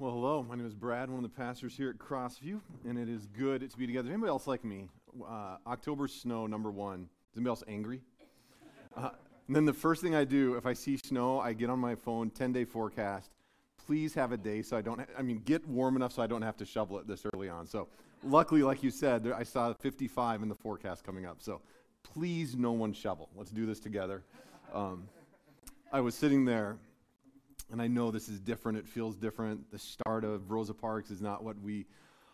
Well, hello. My name is Brad, one of the pastors here at Crossview, and it is good to be together. Anybody else like me? Uh, October snow, number one. Is anybody else angry? Uh, and then the first thing I do, if I see snow, I get on my phone, 10 day forecast. Please have a day so I don't, ha- I mean, get warm enough so I don't have to shovel it this early on. So, luckily, like you said, there, I saw 55 in the forecast coming up. So, please, no one shovel. Let's do this together. Um, I was sitting there and I know this is different. It feels different. The start of Rosa Parks is not what we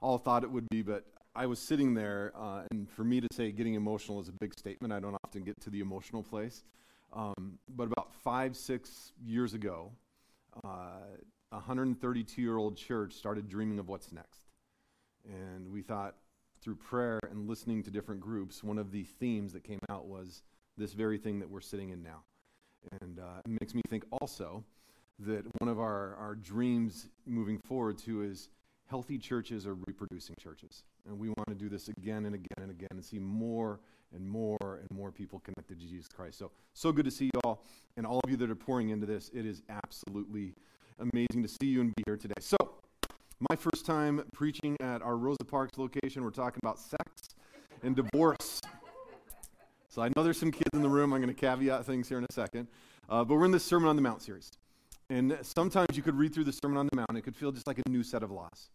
all thought it would be, but I was sitting there, uh, and for me to say getting emotional is a big statement. I don't often get to the emotional place. Um, but about five, six years ago, uh, a 132 year old church started dreaming of what's next. And we thought, through prayer and listening to different groups, one of the themes that came out was this very thing that we're sitting in now. And uh, it makes me think also that one of our, our dreams moving forward to is healthy churches are reproducing churches. And we want to do this again and again and again and see more and more and more people connected to Jesus Christ. So, so good to see you all and all of you that are pouring into this. It is absolutely amazing to see you and be here today. So, my first time preaching at our Rosa Parks location, we're talking about sex and divorce. So, I know there's some kids in the room. I'm going to caveat things here in a second. Uh, but we're in this Sermon on the Mount series. And sometimes you could read through the Sermon on the Mount, it could feel just like a new set of laws.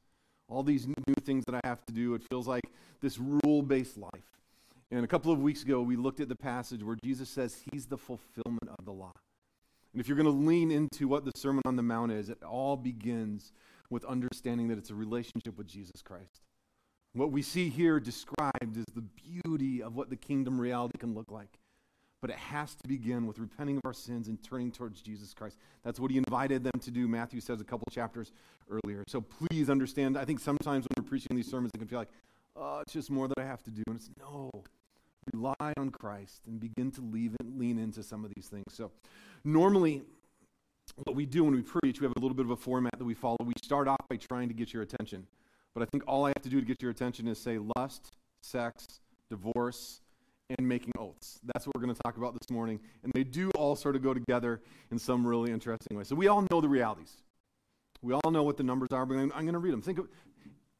All these new things that I have to do, it feels like this rule based life. And a couple of weeks ago, we looked at the passage where Jesus says he's the fulfillment of the law. And if you're going to lean into what the Sermon on the Mount is, it all begins with understanding that it's a relationship with Jesus Christ. What we see here described is the beauty of what the kingdom reality can look like but it has to begin with repenting of our sins and turning towards Jesus Christ. That's what he invited them to do. Matthew says a couple chapters earlier. So please understand. I think sometimes when we're preaching these sermons, it can feel like, oh, it's just more that I have to do. And it's no. Rely on Christ and begin to leave it, lean into some of these things. So normally, what we do when we preach, we have a little bit of a format that we follow. We start off by trying to get your attention. But I think all I have to do to get your attention is say lust, sex, divorce, and making oaths. That's what we're going to talk about this morning. And they do all sort of go together in some really interesting way. So we all know the realities. We all know what the numbers are, but I'm, I'm going to read them. Think of,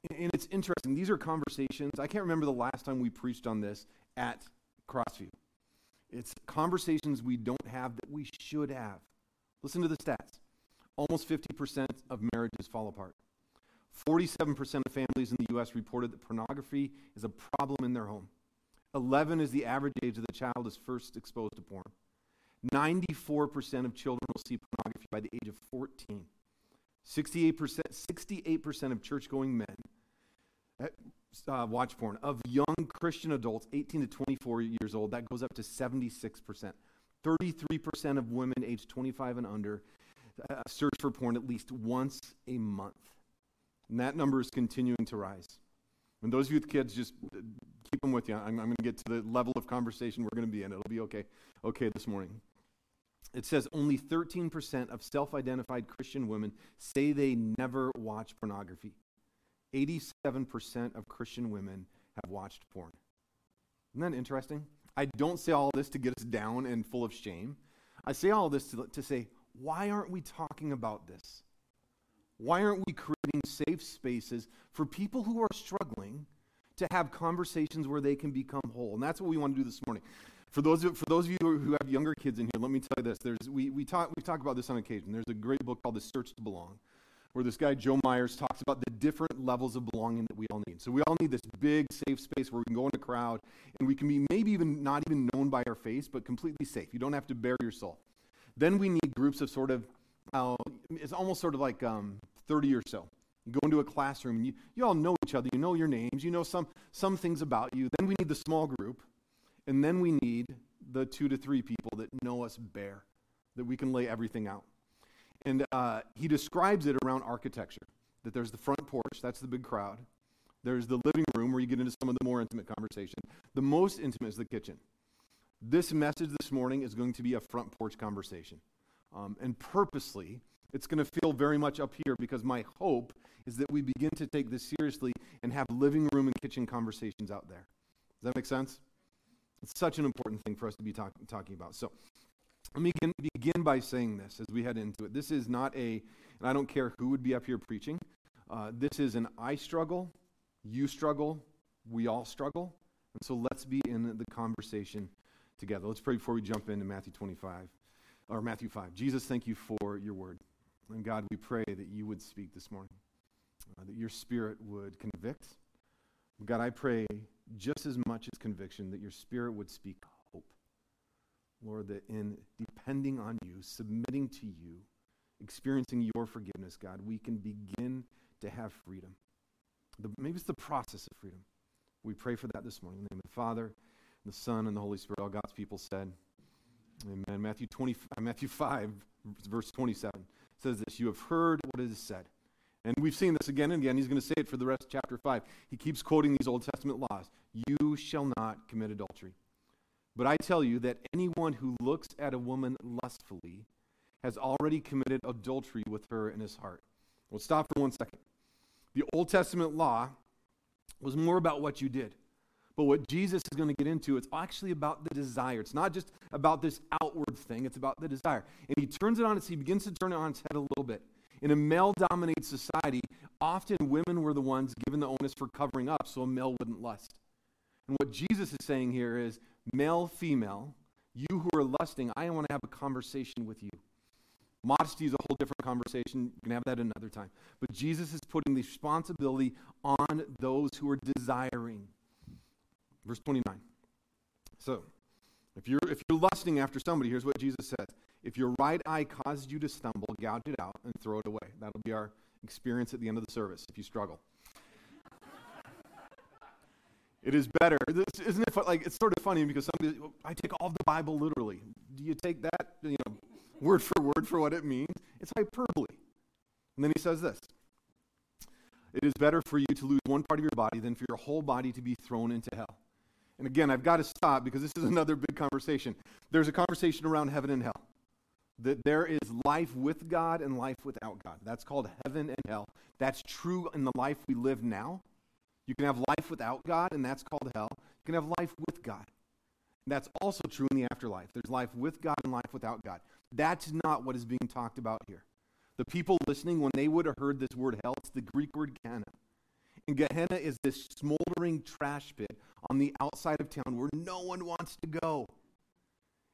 and it's interesting. These are conversations. I can't remember the last time we preached on this at Crossview. It's conversations we don't have that we should have. Listen to the stats. Almost 50% of marriages fall apart. 47% of families in the U.S. reported that pornography is a problem in their home. 11 is the average age of the child is first exposed to porn. 94% of children will see pornography by the age of 14. 68%, 68% of church going men uh, uh, watch porn. Of young Christian adults, 18 to 24 years old, that goes up to 76%. 33% of women aged 25 and under uh, search for porn at least once a month. And that number is continuing to rise. And those youth kids, just uh, keep them with you. I'm, I'm going to get to the level of conversation we're going to be in. It'll be okay, okay this morning. It says only 13% of self identified Christian women say they never watch pornography. 87% of Christian women have watched porn. Isn't that interesting? I don't say all this to get us down and full of shame. I say all this to, to say, why aren't we talking about this? Why aren't we creating safe spaces for people who are struggling to have conversations where they can become whole. And that's what we want to do this morning. For those, of, for those of you who have younger kids in here, let me tell you this. There's, we, we, talk, we talk about this on occasion. There's a great book called The Search to Belong, where this guy, Joe Myers, talks about the different levels of belonging that we all need. So we all need this big, safe space where we can go in a crowd and we can be maybe even not even known by our face, but completely safe. You don't have to bare your soul. Then we need groups of sort of, uh, it's almost sort of like um, 30 or so. You go into a classroom and you, you all know each other, you know your names, you know some, some things about you. Then we need the small group, and then we need the two to three people that know us bare, that we can lay everything out. And uh, he describes it around architecture that there's the front porch, that's the big crowd. There's the living room where you get into some of the more intimate conversation. The most intimate is the kitchen. This message this morning is going to be a front porch conversation. Um, and purposely, it's going to feel very much up here because my hope is that we begin to take this seriously and have living room and kitchen conversations out there. Does that make sense? It's such an important thing for us to be talk, talking about. So let me begin, begin by saying this as we head into it. This is not a and I don't care who would be up here preaching. Uh, this is an I struggle, you struggle, we all struggle. And so let's be in the conversation together. Let's pray before we jump into Matthew 25 or Matthew 5. Jesus, thank you for your word. And God, we pray that you would speak this morning, uh, that your spirit would convict. God, I pray just as much as conviction that your spirit would speak hope. Lord, that in depending on you, submitting to you, experiencing your forgiveness, God, we can begin to have freedom. The, maybe it's the process of freedom. We pray for that this morning. In the name of the Father, the Son, and the Holy Spirit. All God's people said, Amen. Matthew, 20, uh, Matthew 5, verse 27 says this You have heard what is said. And we've seen this again and again. He's going to say it for the rest of chapter 5. He keeps quoting these Old Testament laws You shall not commit adultery. But I tell you that anyone who looks at a woman lustfully has already committed adultery with her in his heart. We'll stop for one second. The Old Testament law was more about what you did. But what Jesus is going to get into, it's actually about the desire. It's not just about this outward thing, it's about the desire. And he turns it on its, he begins to turn it on its head a little bit. In a male dominated society, often women were the ones given the onus for covering up so a male wouldn't lust. And what Jesus is saying here is male, female, you who are lusting, I want to have a conversation with you. Modesty is a whole different conversation. You can have that another time. But Jesus is putting the responsibility on those who are desiring. Verse 29. So, if you're, if you're lusting after somebody, here's what Jesus says If your right eye causes you to stumble, gouge it out and throw it away. That'll be our experience at the end of the service if you struggle. it is better. This, isn't it like it's sort of funny because somebody I take all the Bible literally. Do you take that, you know, word for word for what it means? It's hyperbole. And then he says this. It is better for you to lose one part of your body than for your whole body to be thrown into hell. And again, I've got to stop because this is another big conversation. There's a conversation around heaven and hell. That there is life with God and life without God. That's called heaven and hell. That's true in the life we live now. You can have life without God, and that's called hell. You can have life with God. That's also true in the afterlife. There's life with God and life without God. That's not what is being talked about here. The people listening, when they would have heard this word hell, it's the Greek word Gehenna. And Gehenna is this smoldering trash pit on the outside of town where no one wants to go.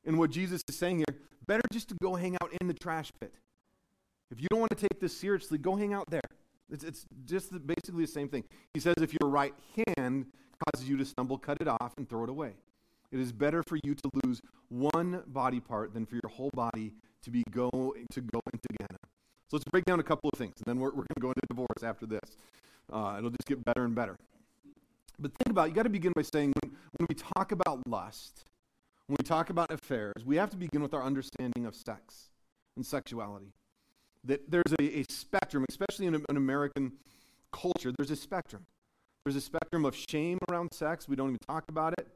And what Jesus is saying here, better just to go hang out in the trash pit. If you don't want to take this seriously, go hang out there. It's, it's just the, basically the same thing. He says, if your right hand causes you to stumble, cut it off and throw it away. It is better for you to lose one body part than for your whole body to be go to go into Gehenna. So let's break down a couple of things, and then we're, we're going to go into divorce after this. Uh, it'll just get better and better. But think about it, you got to begin by saying when, when we talk about lust, when we talk about affairs, we have to begin with our understanding of sex and sexuality. That there's a, a spectrum, especially in an American culture, there's a spectrum. There's a spectrum of shame around sex. We don't even talk about it.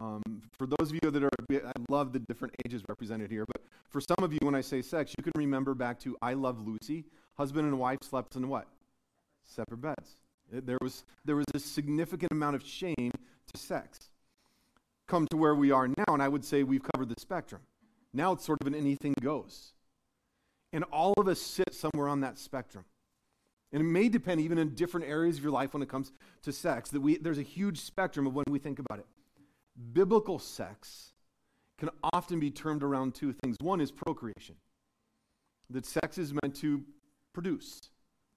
Um, for those of you that are, I love the different ages represented here, but for some of you, when I say sex, you can remember back to I Love Lucy. Husband and wife slept in what? Separate beds. There was, there was a significant amount of shame to sex. Come to where we are now, and I would say we've covered the spectrum. Now it's sort of an anything goes. And all of us sit somewhere on that spectrum. And it may depend even in different areas of your life when it comes to sex, that we, there's a huge spectrum of when we think about it. Biblical sex can often be termed around two things. One is procreation, that sex is meant to produce.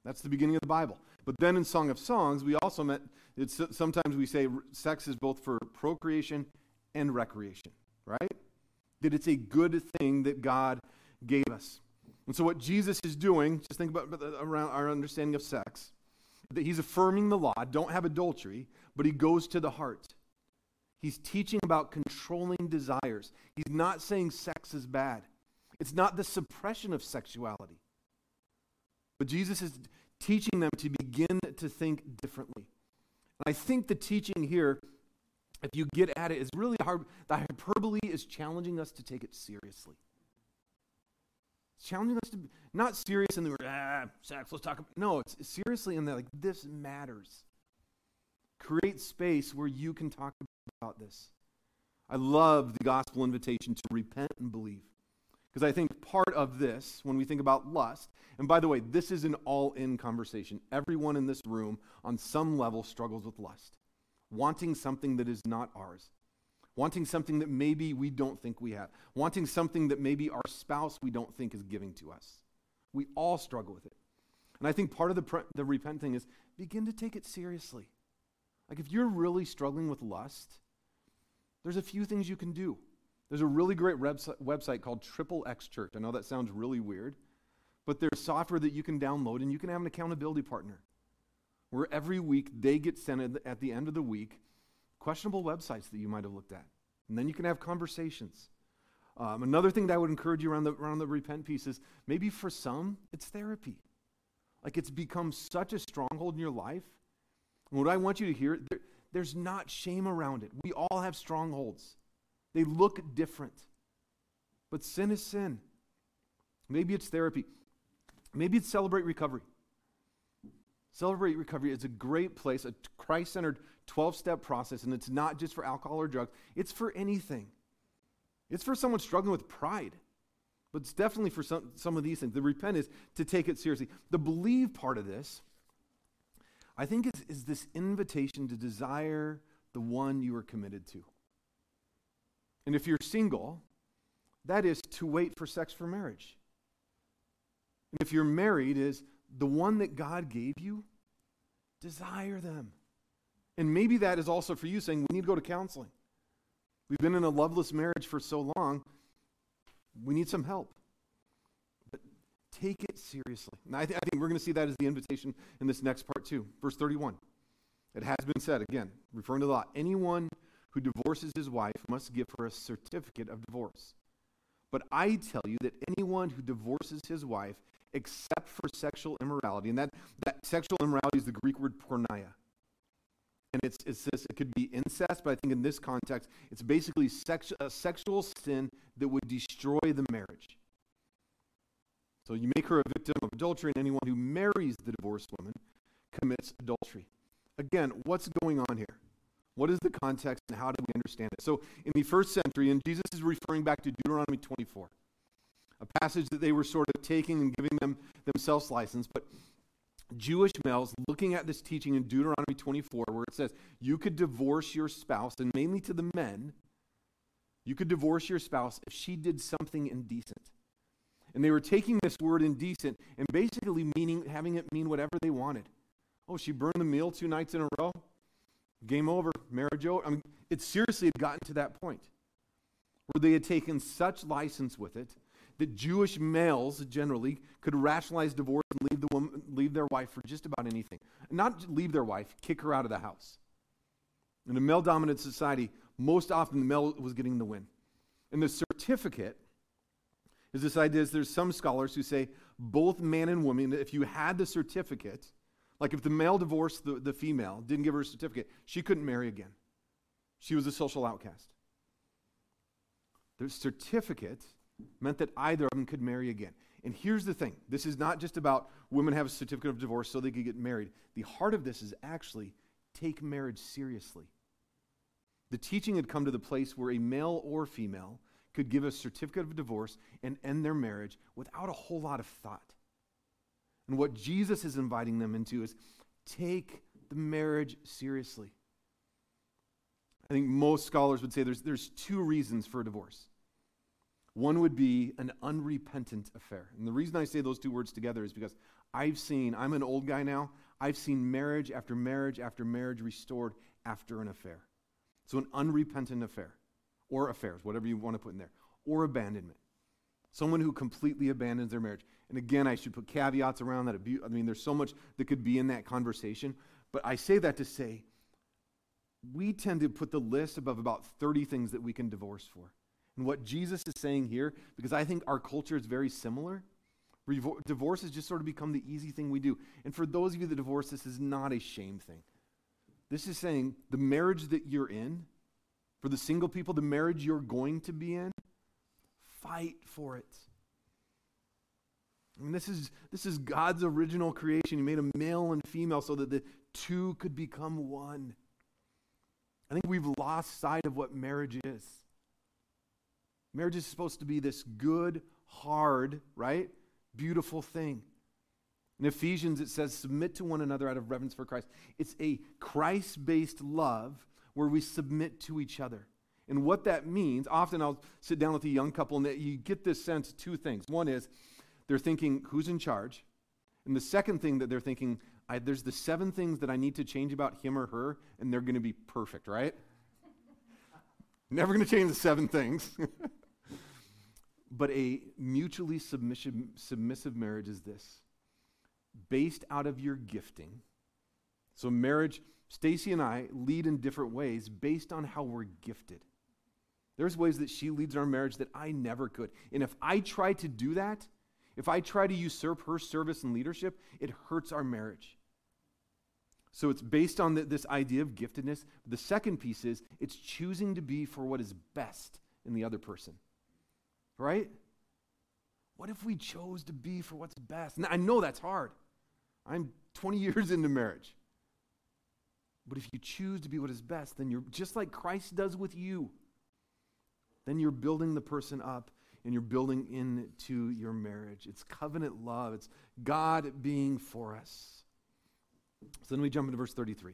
That's the beginning of the Bible. But then in Song of Songs, we also met, it's, sometimes we say sex is both for procreation and recreation, right? That it's a good thing that God gave us. And so what Jesus is doing, just think about around our understanding of sex, that he's affirming the law, don't have adultery, but he goes to the heart. He's teaching about controlling desires. He's not saying sex is bad. It's not the suppression of sexuality. But Jesus is teaching them to begin to think differently. And I think the teaching here, if you get at it, is really hard. The hyperbole is challenging us to take it seriously. It's challenging us to be not serious in the ah, sex, let's talk about. No, it's seriously in that, like, this matters. Create space where you can talk about this. I love the gospel invitation to repent and believe. Because I think part of this, when we think about lust, and by the way, this is an all in conversation. Everyone in this room, on some level, struggles with lust, wanting something that is not ours, wanting something that maybe we don't think we have, wanting something that maybe our spouse we don't think is giving to us. We all struggle with it. And I think part of the, pre- the repent thing is begin to take it seriously. Like if you're really struggling with lust, there's a few things you can do. There's a really great website called Triple X Church. I know that sounds really weird, but there's software that you can download and you can have an accountability partner where every week they get sent at the end of the week questionable websites that you might have looked at. And then you can have conversations. Um, another thing that I would encourage you around the, around the repent piece is maybe for some, it's therapy. Like it's become such a stronghold in your life. And what I want you to hear, there, there's not shame around it. We all have strongholds. They look different. But sin is sin. Maybe it's therapy. Maybe it's celebrate recovery. Celebrate recovery is a great place, a Christ centered 12 step process, and it's not just for alcohol or drugs, it's for anything. It's for someone struggling with pride, but it's definitely for some, some of these things. The repent is to take it seriously. The believe part of this, I think, is, is this invitation to desire the one you are committed to. And if you're single, that is to wait for sex for marriage. And if you're married, is the one that God gave you, desire them. And maybe that is also for you saying, we need to go to counseling. We've been in a loveless marriage for so long, we need some help. But take it seriously. And I, th- I think we're going to see that as the invitation in this next part, too. Verse 31. It has been said, again, referring to the law, anyone who divorces his wife must give her a certificate of divorce. But I tell you that anyone who divorces his wife except for sexual immorality, and that, that sexual immorality is the Greek word porneia. And it's, it's this, it could be incest, but I think in this context, it's basically sex, a sexual sin that would destroy the marriage. So you make her a victim of adultery, and anyone who marries the divorced woman commits adultery. Again, what's going on here? What is the context and how do we understand it? So, in the first century, and Jesus is referring back to Deuteronomy 24, a passage that they were sort of taking and giving them themselves license. But Jewish males looking at this teaching in Deuteronomy 24, where it says you could divorce your spouse, and mainly to the men, you could divorce your spouse if she did something indecent. And they were taking this word indecent and basically meaning having it mean whatever they wanted. Oh, she burned the meal two nights in a row? Game over, marriage over. I mean, it seriously had gotten to that point where they had taken such license with it that Jewish males generally could rationalize divorce and leave the woman, leave their wife for just about anything. Not leave their wife, kick her out of the house. In a male-dominant society, most often the male was getting the win. And the certificate is this idea is there's some scholars who say both man and woman, if you had the certificate, like if the male divorced the, the female, didn't give her a certificate, she couldn't marry again. She was a social outcast. The certificate meant that either of them could marry again. And here's the thing this is not just about women have a certificate of divorce so they could get married. The heart of this is actually take marriage seriously. The teaching had come to the place where a male or female could give a certificate of divorce and end their marriage without a whole lot of thought. And what Jesus is inviting them into is take the marriage seriously. I think most scholars would say there's, there's two reasons for a divorce. One would be an unrepentant affair. And the reason I say those two words together is because I've seen, I'm an old guy now, I've seen marriage after marriage after marriage restored after an affair. So, an unrepentant affair, or affairs, whatever you want to put in there, or abandonment. Someone who completely abandons their marriage. And again, I should put caveats around that. I mean, there's so much that could be in that conversation. But I say that to say, we tend to put the list above about 30 things that we can divorce for. And what Jesus is saying here, because I think our culture is very similar, divorce has just sort of become the easy thing we do. And for those of you that divorce, this is not a shame thing. This is saying the marriage that you're in, for the single people, the marriage you're going to be in, fight for it. I mean, this is, this is God's original creation. He made a male and female so that the two could become one. I think we've lost sight of what marriage is. Marriage is supposed to be this good, hard, right? Beautiful thing. In Ephesians, it says, submit to one another out of reverence for Christ. It's a Christ based love where we submit to each other. And what that means, often I'll sit down with a young couple and you get this sense two things. One is they're thinking, who's in charge? And the second thing that they're thinking, there's the seven things that I need to change about him or her, and they're going to be perfect, right? Never going to change the seven things. but a mutually submissive marriage is this based out of your gifting. So, marriage, Stacy and I lead in different ways based on how we're gifted. There's ways that she leads our marriage that I never could. And if I try to do that, if I try to usurp her service and leadership, it hurts our marriage. So it's based on the, this idea of giftedness. The second piece is it's choosing to be for what is best in the other person. Right? What if we chose to be for what's best? Now, I know that's hard. I'm 20 years into marriage. But if you choose to be what is best, then you're just like Christ does with you. Then you're building the person up and you're building into your marriage. It's covenant love, it's God being for us. So then we jump into verse 33.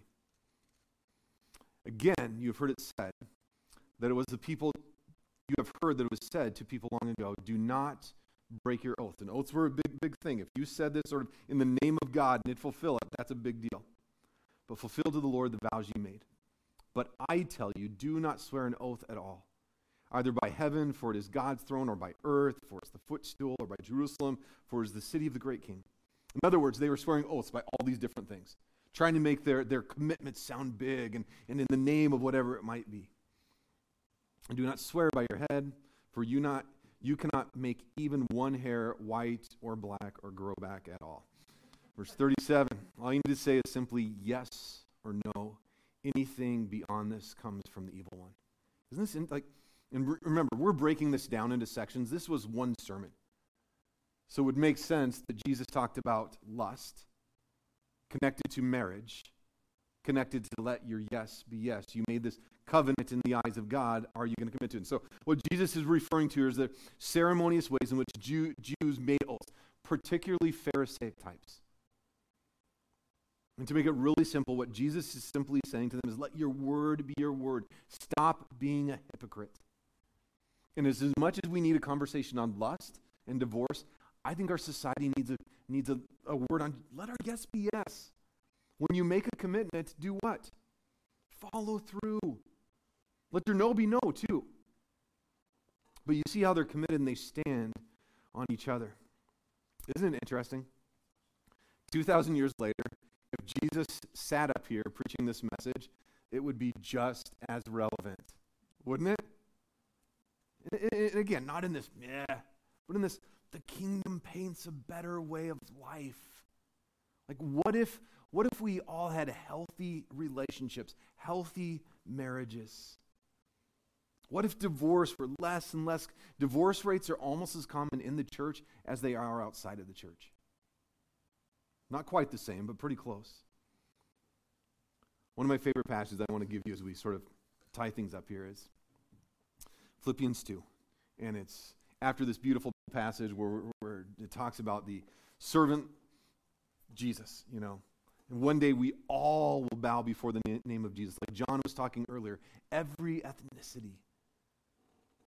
Again, you have heard it said that it was the people, you have heard that it was said to people long ago, do not break your oath. And oaths were a big, big thing. If you said this sort of in the name of God and it fulfill it, that's a big deal. But fulfill to the Lord the vows you made. But I tell you, do not swear an oath at all, either by heaven, for it is God's throne, or by earth, for it's the footstool, or by Jerusalem, for it is the city of the great king. In other words, they were swearing oaths by all these different things, trying to make their, their commitments sound big and, and in the name of whatever it might be. And do not swear by your head, for you not you cannot make even one hair white or black or grow back at all. Verse 37, all you need to say is simply yes or no. Anything beyond this comes from the evil one. Isn't this in, like, and remember, we're breaking this down into sections. This was one sermon. So it would make sense that Jesus talked about lust, connected to marriage, connected to let your yes be yes. You made this covenant in the eyes of God. Are you going to commit to it? And so, what Jesus is referring to is the ceremonious ways in which Jew, Jews made oaths, particularly Pharisaic types. And to make it really simple, what Jesus is simply saying to them is let your word be your word. Stop being a hypocrite. And as, as much as we need a conversation on lust and divorce, I think our society needs a, needs a, a word on let our yes be yes. When you make a commitment, do what? Follow through. Let your no be no, too. But you see how they're committed and they stand on each other. Isn't it interesting? 2,000 years later, if Jesus sat up here preaching this message, it would be just as relevant, wouldn't it? And again, not in this, yeah, but in this, the kingdom paints a better way of life. Like, what if, what if we all had healthy relationships, healthy marriages? What if divorce were less and less? Divorce rates are almost as common in the church as they are outside of the church. Not quite the same, but pretty close. One of my favorite passages I want to give you as we sort of tie things up here is Philippians 2. And it's after this beautiful passage where, where it talks about the servant Jesus, you know. And one day we all will bow before the name of Jesus. Like John was talking earlier, every ethnicity,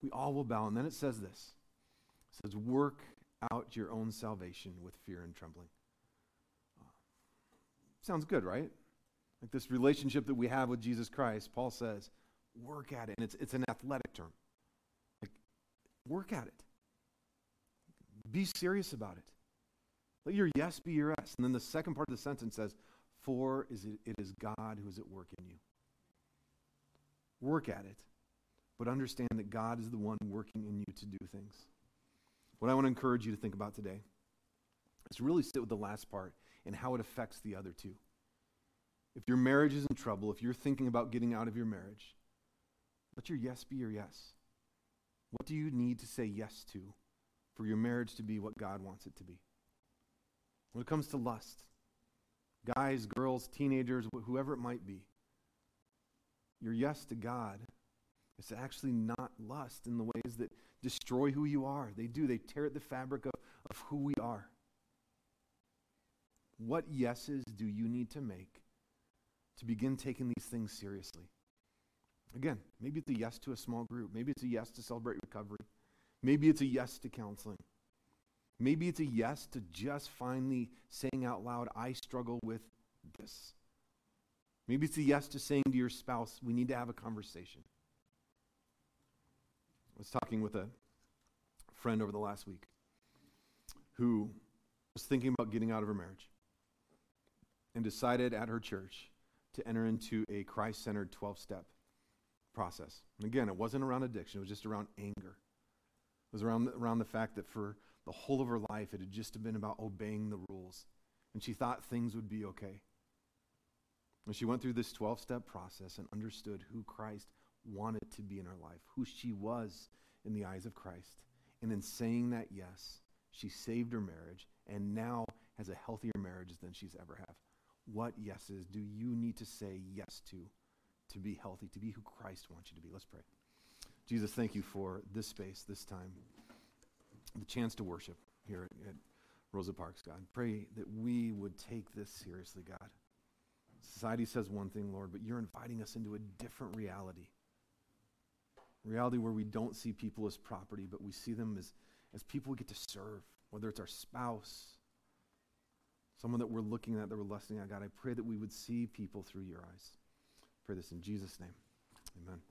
we all will bow. And then it says this it says, Work out your own salvation with fear and trembling. Uh, sounds good, right? Like this relationship that we have with Jesus Christ, Paul says, work at it. And it's, it's an athletic term. Work at it. Be serious about it. Let your yes be your yes. And then the second part of the sentence says, For is it, it is God who is at work in you. Work at it, but understand that God is the one working in you to do things. What I want to encourage you to think about today is really sit with the last part and how it affects the other two. If your marriage is in trouble, if you're thinking about getting out of your marriage, let your yes be your yes. What do you need to say yes to for your marriage to be what God wants it to be. When it comes to lust, guys, girls, teenagers, wh- whoever it might be, your yes to God is to actually not lust in the ways that destroy who you are. They do. They tear at the fabric of, of who we are. What yeses do you need to make to begin taking these things seriously? Again, maybe it's a yes to a small group. Maybe it's a yes to celebrate recovery. Maybe it's a yes to counseling. Maybe it's a yes to just finally saying out loud, I struggle with this. Maybe it's a yes to saying to your spouse, we need to have a conversation. I was talking with a friend over the last week who was thinking about getting out of her marriage and decided at her church to enter into a Christ centered 12 step process. And again, it wasn't around addiction, it was just around anger. It was around, around the fact that for the whole of her life, it had just been about obeying the rules. And she thought things would be okay. And she went through this 12 step process and understood who Christ wanted to be in her life, who she was in the eyes of Christ. And in saying that yes, she saved her marriage and now has a healthier marriage than she's ever had. What yeses do you need to say yes to to be healthy, to be who Christ wants you to be? Let's pray. Jesus, thank you for this space, this time, the chance to worship here at, Rosa Parks, God. Pray that we would take this seriously, God. Society says one thing, Lord, but you're inviting us into a different reality. Reality where we don't see people as property, but we see them as, as people we get to serve, whether it's our spouse, someone that we're looking at, that we're lusting at. God, I pray that we would see people through your eyes. Pray this in Jesus' name. Amen.